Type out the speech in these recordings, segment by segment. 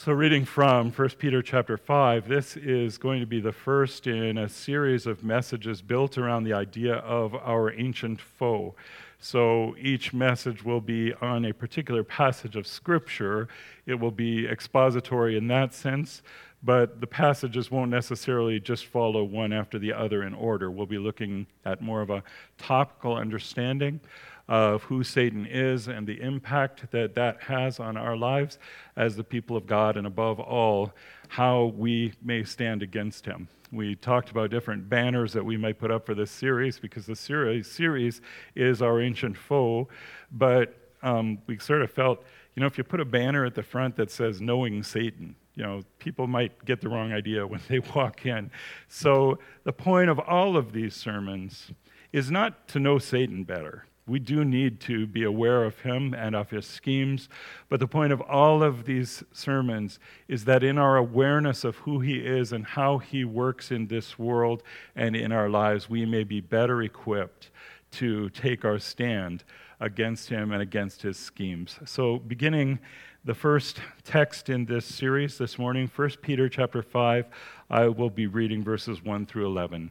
So, reading from 1 Peter chapter 5, this is going to be the first in a series of messages built around the idea of our ancient foe. So, each message will be on a particular passage of Scripture. It will be expository in that sense, but the passages won't necessarily just follow one after the other in order. We'll be looking at more of a topical understanding of who Satan is and the impact that that has on our lives as the people of God, and above all, how we may stand against him. We talked about different banners that we might put up for this series because the series, series is our ancient foe, but um, we sort of felt, you know, if you put a banner at the front that says knowing Satan, you know, people might get the wrong idea when they walk in. So the point of all of these sermons is not to know Satan better we do need to be aware of him and of his schemes. But the point of all of these sermons is that in our awareness of who he is and how he works in this world and in our lives, we may be better equipped to take our stand against him and against his schemes. So, beginning the first text in this series this morning, 1 Peter chapter 5, I will be reading verses 1 through 11.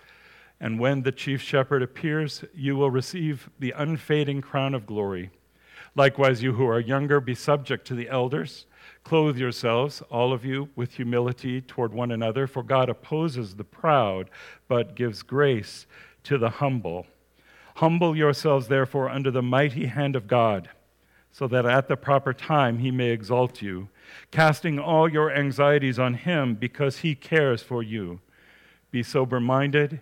And when the chief shepherd appears, you will receive the unfading crown of glory. Likewise, you who are younger, be subject to the elders. Clothe yourselves, all of you, with humility toward one another, for God opposes the proud, but gives grace to the humble. Humble yourselves, therefore, under the mighty hand of God, so that at the proper time he may exalt you, casting all your anxieties on him because he cares for you. Be sober minded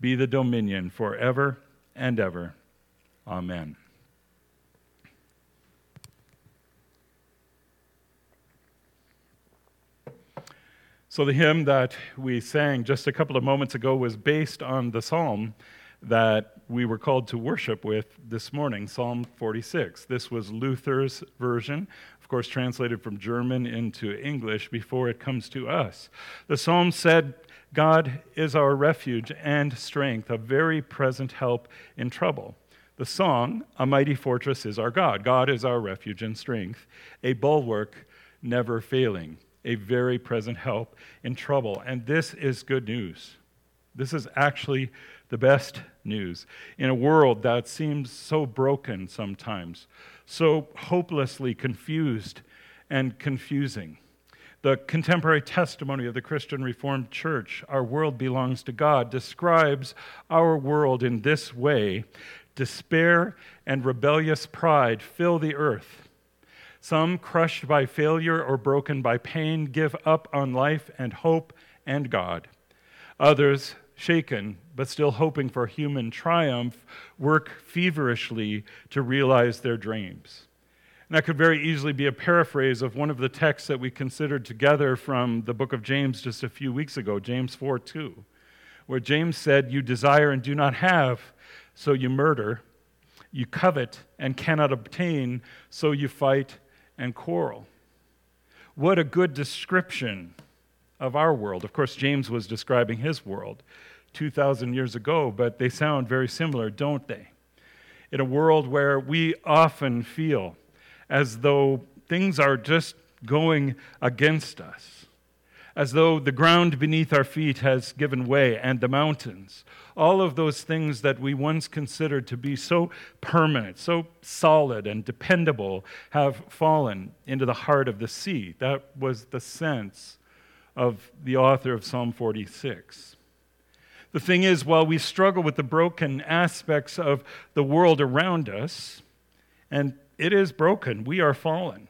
be the dominion forever and ever. Amen. So, the hymn that we sang just a couple of moments ago was based on the psalm that we were called to worship with this morning, Psalm 46. This was Luther's version, of course, translated from German into English before it comes to us. The psalm said, God is our refuge and strength, a very present help in trouble. The song, A Mighty Fortress is Our God. God is our refuge and strength, a bulwark never failing, a very present help in trouble. And this is good news. This is actually the best news in a world that seems so broken sometimes, so hopelessly confused and confusing. The contemporary testimony of the Christian Reformed Church, Our World Belongs to God, describes our world in this way despair and rebellious pride fill the earth. Some, crushed by failure or broken by pain, give up on life and hope and God. Others, shaken but still hoping for human triumph, work feverishly to realize their dreams. And that could very easily be a paraphrase of one of the texts that we considered together from the book of James just a few weeks ago, James 4 2, where James said, You desire and do not have, so you murder. You covet and cannot obtain, so you fight and quarrel. What a good description of our world. Of course, James was describing his world 2,000 years ago, but they sound very similar, don't they? In a world where we often feel as though things are just going against us, as though the ground beneath our feet has given way and the mountains. All of those things that we once considered to be so permanent, so solid and dependable, have fallen into the heart of the sea. That was the sense of the author of Psalm 46. The thing is, while we struggle with the broken aspects of the world around us, and it is broken, we are fallen.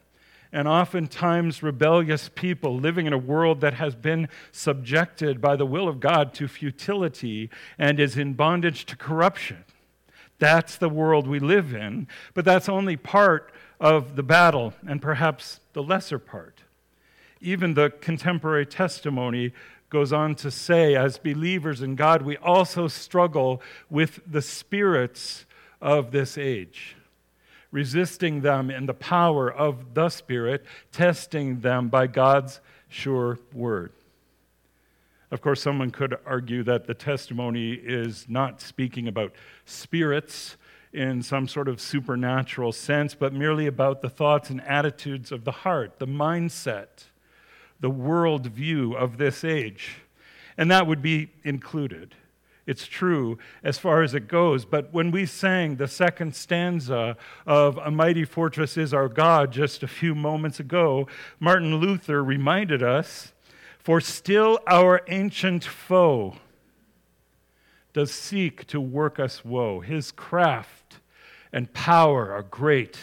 And oftentimes, rebellious people living in a world that has been subjected by the will of God to futility and is in bondage to corruption. That's the world we live in, but that's only part of the battle and perhaps the lesser part. Even the contemporary testimony goes on to say, as believers in God, we also struggle with the spirits of this age, resisting them in the power of the Spirit, testing them by God's sure word. Of course, someone could argue that the testimony is not speaking about spirits in some sort of supernatural sense, but merely about the thoughts and attitudes of the heart, the mindset the worldview of this age. And that would be included. It's true as far as it goes. But when we sang the second stanza of A Mighty Fortress is Our God just a few moments ago, Martin Luther reminded us For still our ancient foe does seek to work us woe. His craft and power are great,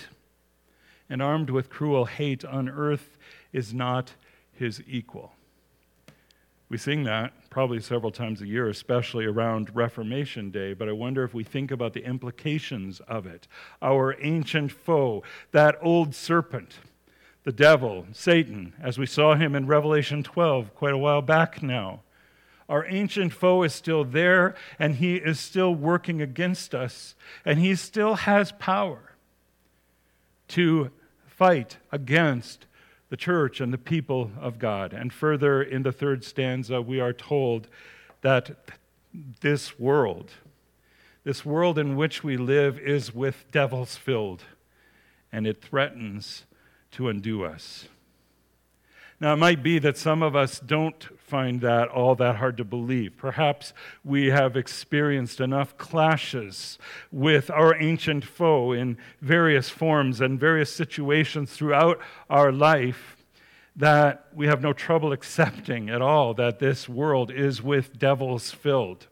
and armed with cruel hate on earth is not his equal. We sing that probably several times a year, especially around Reformation Day, but I wonder if we think about the implications of it. Our ancient foe, that old serpent, the devil, Satan, as we saw him in Revelation 12 quite a while back now. Our ancient foe is still there, and he is still working against us, and he still has power to fight against the church and the people of God. And further in the third stanza, we are told that this world, this world in which we live, is with devils filled, and it threatens to undo us. Now, it might be that some of us don't find that all that hard to believe. Perhaps we have experienced enough clashes with our ancient foe in various forms and various situations throughout our life that we have no trouble accepting at all that this world is with devils filled.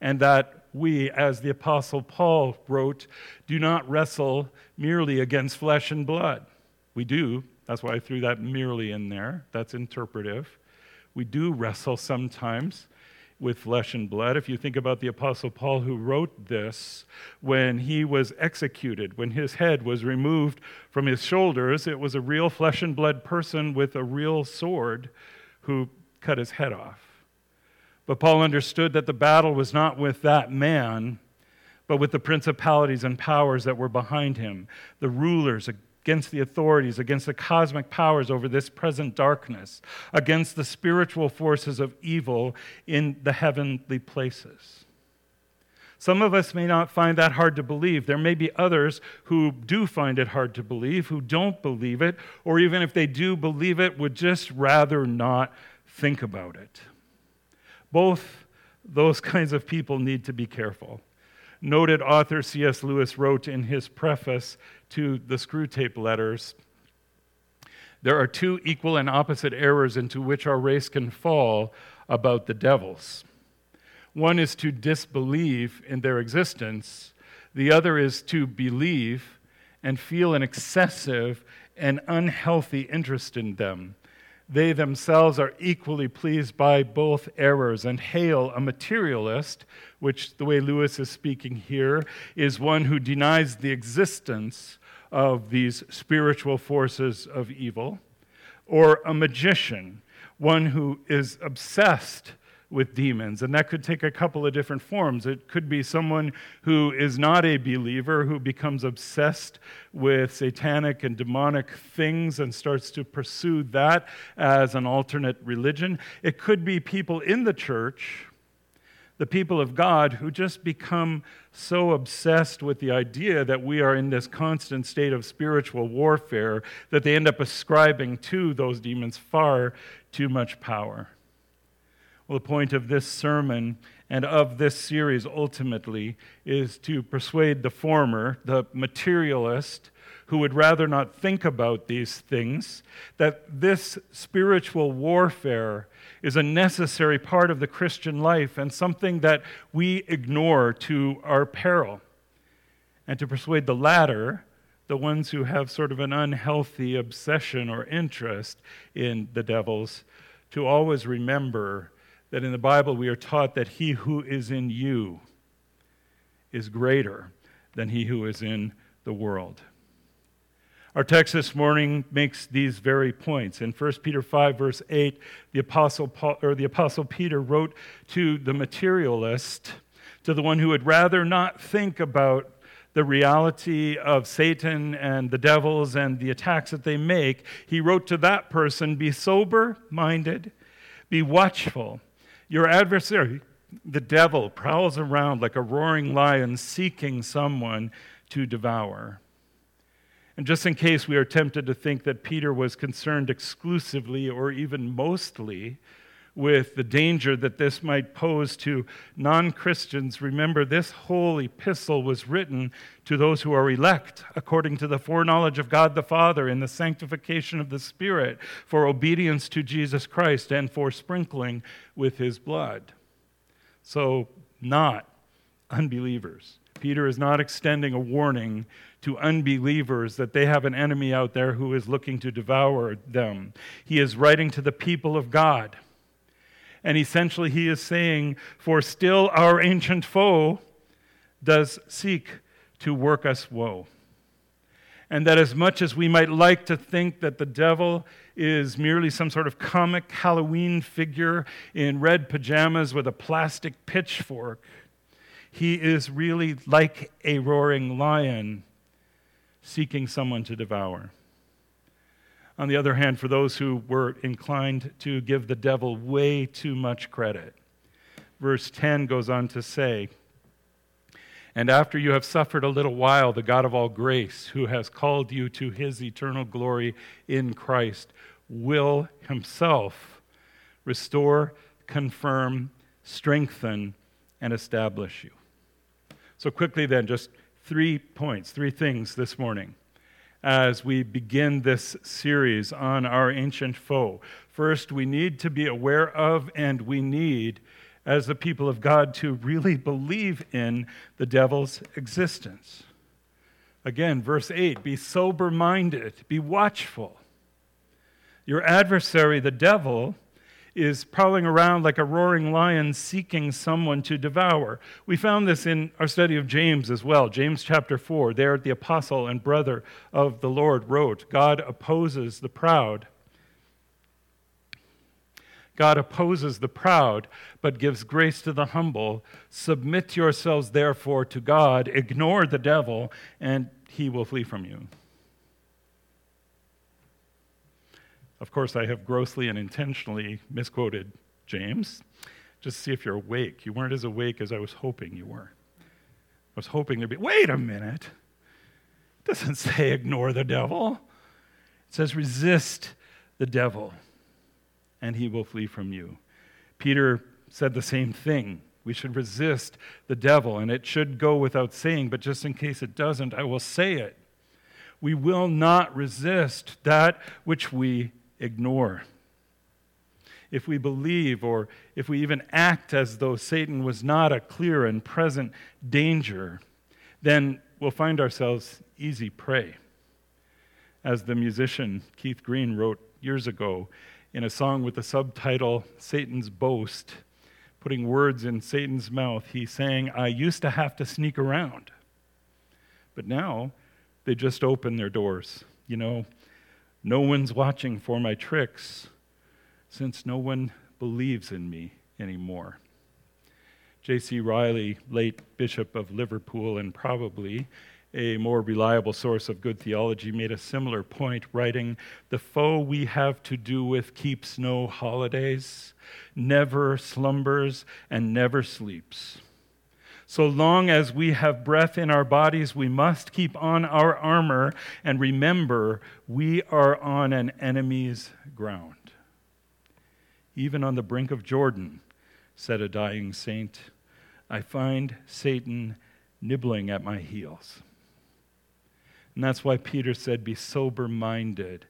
And that we, as the Apostle Paul wrote, do not wrestle merely against flesh and blood. We do. That's why I threw that merely in there. That's interpretive. We do wrestle sometimes with flesh and blood. If you think about the Apostle Paul who wrote this, when he was executed, when his head was removed from his shoulders, it was a real flesh and blood person with a real sword who cut his head off. But Paul understood that the battle was not with that man, but with the principalities and powers that were behind him, the rulers, against the authorities, against the cosmic powers over this present darkness, against the spiritual forces of evil in the heavenly places. Some of us may not find that hard to believe. There may be others who do find it hard to believe, who don't believe it, or even if they do believe it, would just rather not think about it. Both those kinds of people need to be careful noted author C.S. Lewis wrote in his preface to the Screwtape Letters There are two equal and opposite errors into which our race can fall about the devils. One is to disbelieve in their existence, the other is to believe and feel an excessive and unhealthy interest in them. They themselves are equally pleased by both errors. And hail a materialist, which, the way Lewis is speaking here, is one who denies the existence of these spiritual forces of evil, or a magician, one who is obsessed with demons. And that could take a couple of different forms. It could be someone who is not a believer, who becomes obsessed with satanic and demonic things and starts to pursue that as an alternate religion. It could be people in the church. The people of God who just become so obsessed with the idea that we are in this constant state of spiritual warfare that they end up ascribing to those demons far too much power. Well, the point of this sermon and of this series ultimately is to persuade the former, the materialist, who would rather not think about these things, that this spiritual warfare is a necessary part of the Christian life and something that we ignore to our peril. And to persuade the latter, the ones who have sort of an unhealthy obsession or interest in the devils, to always remember that in the Bible we are taught that he who is in you is greater than he who is in the world. Our text this morning makes these very points. In 1 Peter 5, verse 8, the Apostle, Paul, or the Apostle Peter wrote to the materialist, to the one who would rather not think about the reality of Satan and the devils and the attacks that they make. He wrote to that person Be sober minded, be watchful. Your adversary, the devil, prowls around like a roaring lion seeking someone to devour. And just in case we are tempted to think that Peter was concerned exclusively or even mostly with the danger that this might pose to non Christians, remember this whole epistle was written to those who are elect according to the foreknowledge of God the Father in the sanctification of the Spirit for obedience to Jesus Christ and for sprinkling with his blood. So, not unbelievers. Peter is not extending a warning to unbelievers that they have an enemy out there who is looking to devour them. He is writing to the people of God and essentially, he is saying, For still our ancient foe does seek to work us woe. And that as much as we might like to think that the devil is merely some sort of comic Halloween figure in red pajamas with a plastic pitchfork, he is really like a roaring lion seeking someone to devour. On the other hand, for those who were inclined to give the devil way too much credit, verse 10 goes on to say, And after you have suffered a little while, the God of all grace, who has called you to his eternal glory in Christ, will himself restore, confirm, strengthen, and establish you. So, quickly then, just three points, three things this morning as we begin this series on our ancient foe. First, we need to be aware of and we need, as the people of God, to really believe in the devil's existence. Again, verse 8 be sober minded, be watchful. Your adversary, the devil, is prowling around like a roaring lion seeking someone to devour. We found this in our study of James as well. James chapter 4, there the apostle and brother of the Lord wrote God opposes the proud. God opposes the proud, but gives grace to the humble. Submit yourselves, therefore, to God. Ignore the devil, and he will flee from you. Of course, I have grossly and intentionally misquoted James. Just see if you're awake. You weren't as awake as I was hoping you were. I was hoping there'd be, wait a minute. It doesn't say ignore the devil, it says resist the devil, and he will flee from you. Peter said the same thing. We should resist the devil, and it should go without saying, but just in case it doesn't, I will say it. We will not resist that which we ignore. If we believe or if we even act as though Satan was not a clear and present danger, then we'll find ourselves easy prey. As the musician Keith Green wrote years ago in a song with the subtitle Satan's Boast, putting words in Satan's mouth, he sang, I used to have to sneak around, but now they just open their doors. You know, no one's watching for my tricks since no one believes in me anymore. J.C. Ryle, late Bishop of Liverpool and probably a more reliable source of good theology, made a similar point, writing The foe we have to do with keeps no holidays, never slumbers, and never sleeps. So long as we have breath in our bodies, we must keep on our armor and remember we are on an enemy's ground. Even on the brink of Jordan, said a dying saint. I find Satan nibbling at my heels. And that's why Peter said, Be sober minded,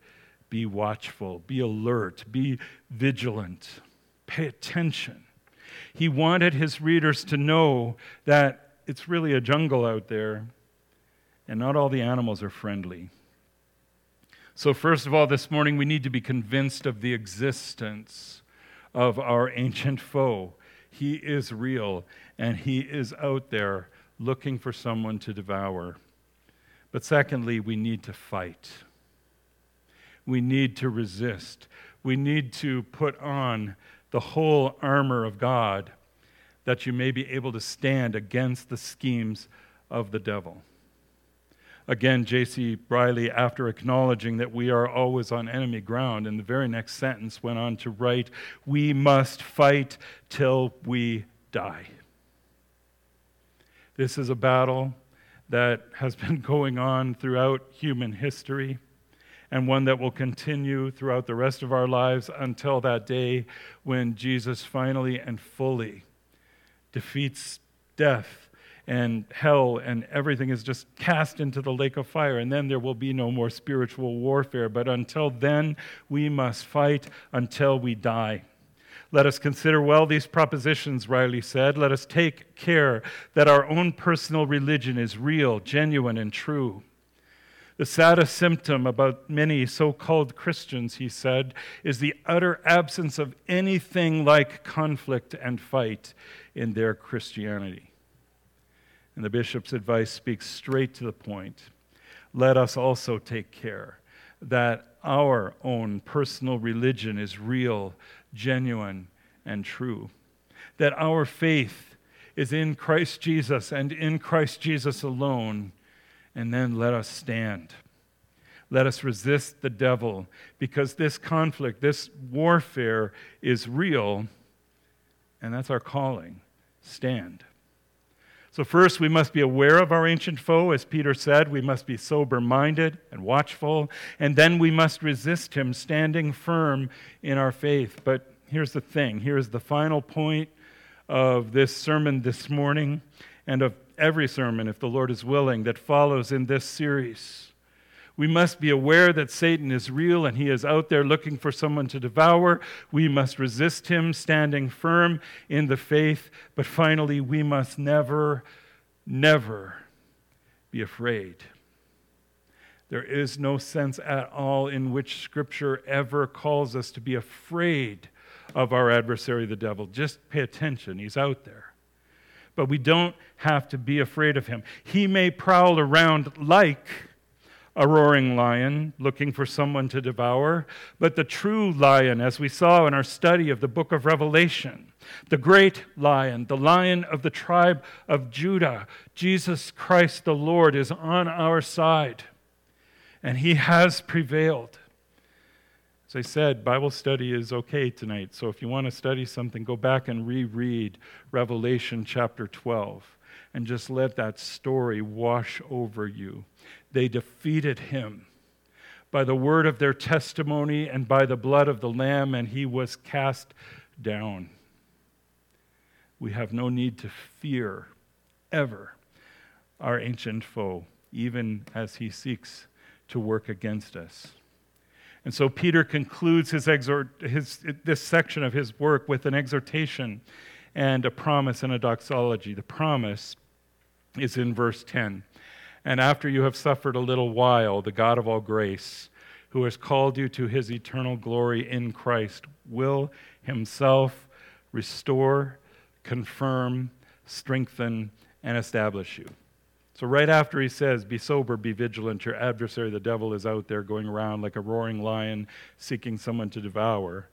be watchful, be alert, be vigilant, pay attention. He wanted his readers to know that it's really a jungle out there, and not all the animals are friendly. So, first of all, this morning we need to be convinced of the existence of our ancient foe. He is real, and he is out there looking for someone to devour. But secondly, we need to fight. We need to resist. We need to put on the whole armor of God that you may be able to stand against the schemes of the devil. Again, J.C. Ryle, after acknowledging that we are always on enemy ground, in the very next sentence went on to write, We must fight till we die. This is a battle that has been going on throughout human history and one that will continue throughout the rest of our lives until that day when Jesus finally and fully defeats death and hell and everything is just cast into the lake of fire and then there will be no more spiritual warfare but until then we must fight until we die let us consider well these propositions, Ryle said. Let us take care that our own personal religion is real, genuine, and true. The saddest symptom about many so called Christians, he said, is the utter absence of anything like conflict and fight in their Christianity. And the bishop's advice speaks straight to the point. Let us also take care that our own personal religion is real, genuine, and true. That our faith is in Christ Jesus and in Christ Jesus alone and then let us stand. Let us resist the devil because this conflict, this warfare is real, and that's our calling. Stand. So, first, we must be aware of our ancient foe. As Peter said, we must be sober minded and watchful. And then we must resist him, standing firm in our faith. But here's the thing here's the final point of this sermon this morning and of every sermon, if the Lord is willing, that follows in this series. We must be aware that Satan is real and he is out there looking for someone to devour. We must resist him, standing firm in the faith. But finally, we must never, never be afraid. There is no sense at all in which Scripture ever calls us to be afraid of our adversary, the devil. Just pay attention, he's out there but we don't have to be afraid of him. He may prowl around like a roaring lion looking for someone to devour, but the true lion, as we saw in our study of the book of Revelation, the great lion, the lion of the tribe of Judah, Jesus Christ the Lord, is on our side, and he has prevailed. As I said, Bible study is okay tonight. So if you want to study something, go back and reread Revelation chapter 12 and just let that story wash over you. They defeated him by the word of their testimony and by the blood of the Lamb, and he was cast down. We have no need to fear ever our ancient foe, even as he seeks to work against us. And so Peter concludes his exhort, his, this section of his work with an exhortation and a promise and a doxology. The promise is in verse 10. And after you have suffered a little while, the God of all grace, who has called you to his eternal glory in Christ, will himself restore, confirm, strengthen, and establish you. So, right after he says, Be sober, be vigilant, your adversary, the devil, is out there going around like a roaring lion seeking someone to devour.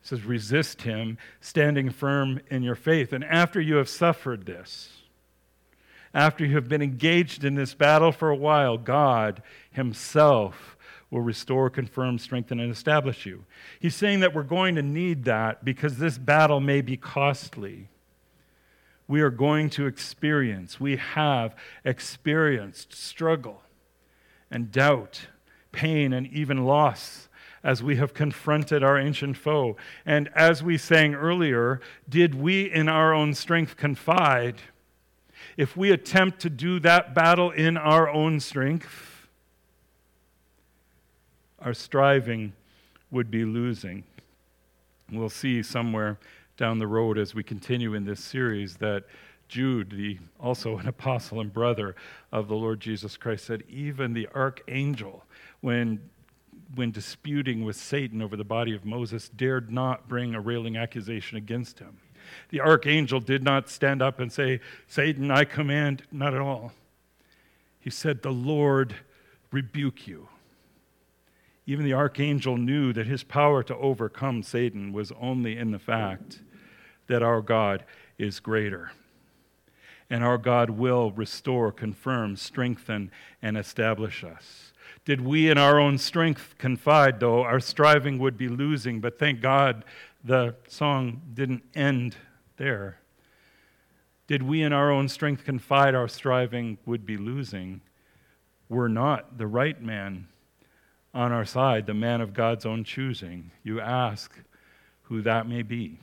He says, Resist him, standing firm in your faith. And after you have suffered this, after you have been engaged in this battle for a while, God Himself will restore, confirm, strengthen, and establish you. He's saying that we're going to need that because this battle may be costly we are going to experience, we have experienced struggle and doubt, pain, and even loss as we have confronted our ancient foe. And as we sang earlier, did we in our own strength confide? If we attempt to do that battle in our own strength, our striving would be losing. We'll see somewhere down the road as we continue in this series that Jude, the, also an apostle and brother of the Lord Jesus Christ, said, Even the archangel, when, when disputing with Satan over the body of Moses, dared not bring a railing accusation against him. The archangel did not stand up and say, Satan, I command, not at all. He said, The Lord rebuke you. Even the archangel knew that his power to overcome Satan was only in the fact that our God is greater. And our God will restore, confirm, strengthen, and establish us. Did we in our own strength confide, though, our striving would be losing, but thank God the song didn't end there. Did we in our own strength confide our striving would be losing? We're not the right man on our side, the man of God's own choosing. You ask who that may be.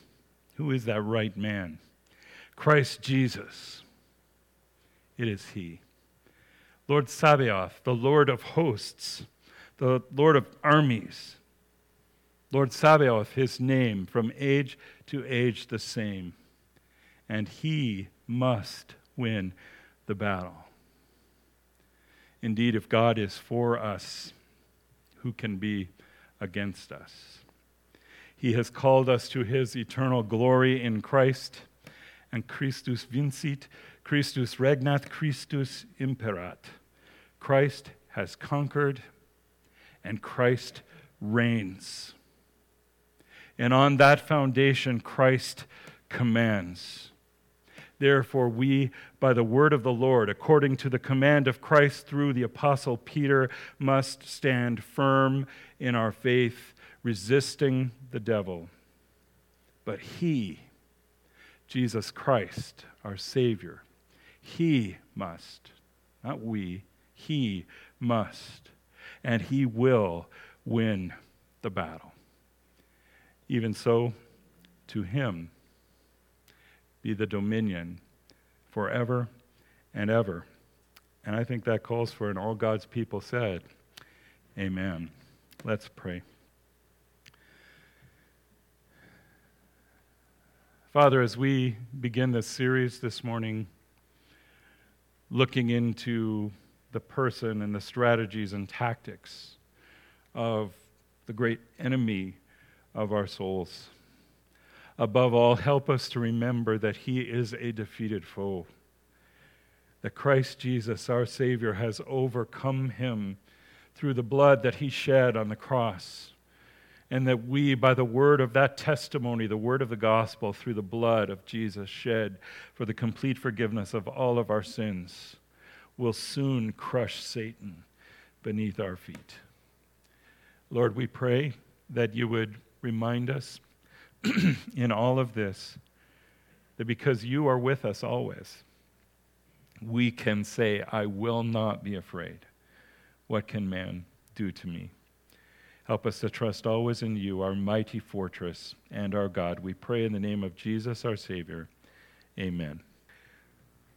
Who is that right man? Christ Jesus. It is He. Lord Sabaoth, the Lord of hosts, the Lord of armies. Lord Sabaoth, his name, from age to age the same. And he must win the battle. Indeed, if God is for us, who can be against us? He has called us to his eternal glory in Christ, and Christus vincit, Christus regnat, Christus imperat. Christ has conquered, and Christ reigns. And on that foundation, Christ commands. Therefore, we, by the word of the Lord, according to the command of Christ through the Apostle Peter, must stand firm in our faith, resisting the devil. But He, Jesus Christ, our Savior, He must, not we, He must, and He will win the battle. Even so, to Him, be the dominion forever and ever. And I think that calls for, and all God's people said, Amen. Let's pray. Father, as we begin this series this morning, looking into the person and the strategies and tactics of the great enemy of our souls. Above all, help us to remember that He is a defeated foe, that Christ Jesus, our Savior, has overcome him through the blood that He shed on the cross, and that we, by the word of that testimony, the word of the gospel, through the blood of Jesus shed for the complete forgiveness of all of our sins, will soon crush Satan beneath our feet. Lord, we pray that you would remind us in all of this that because you are with us always, we can say, I will not be afraid. What can man do to me? Help us to trust always in you, our mighty fortress and our God. We pray in the name of Jesus, our Savior. Amen.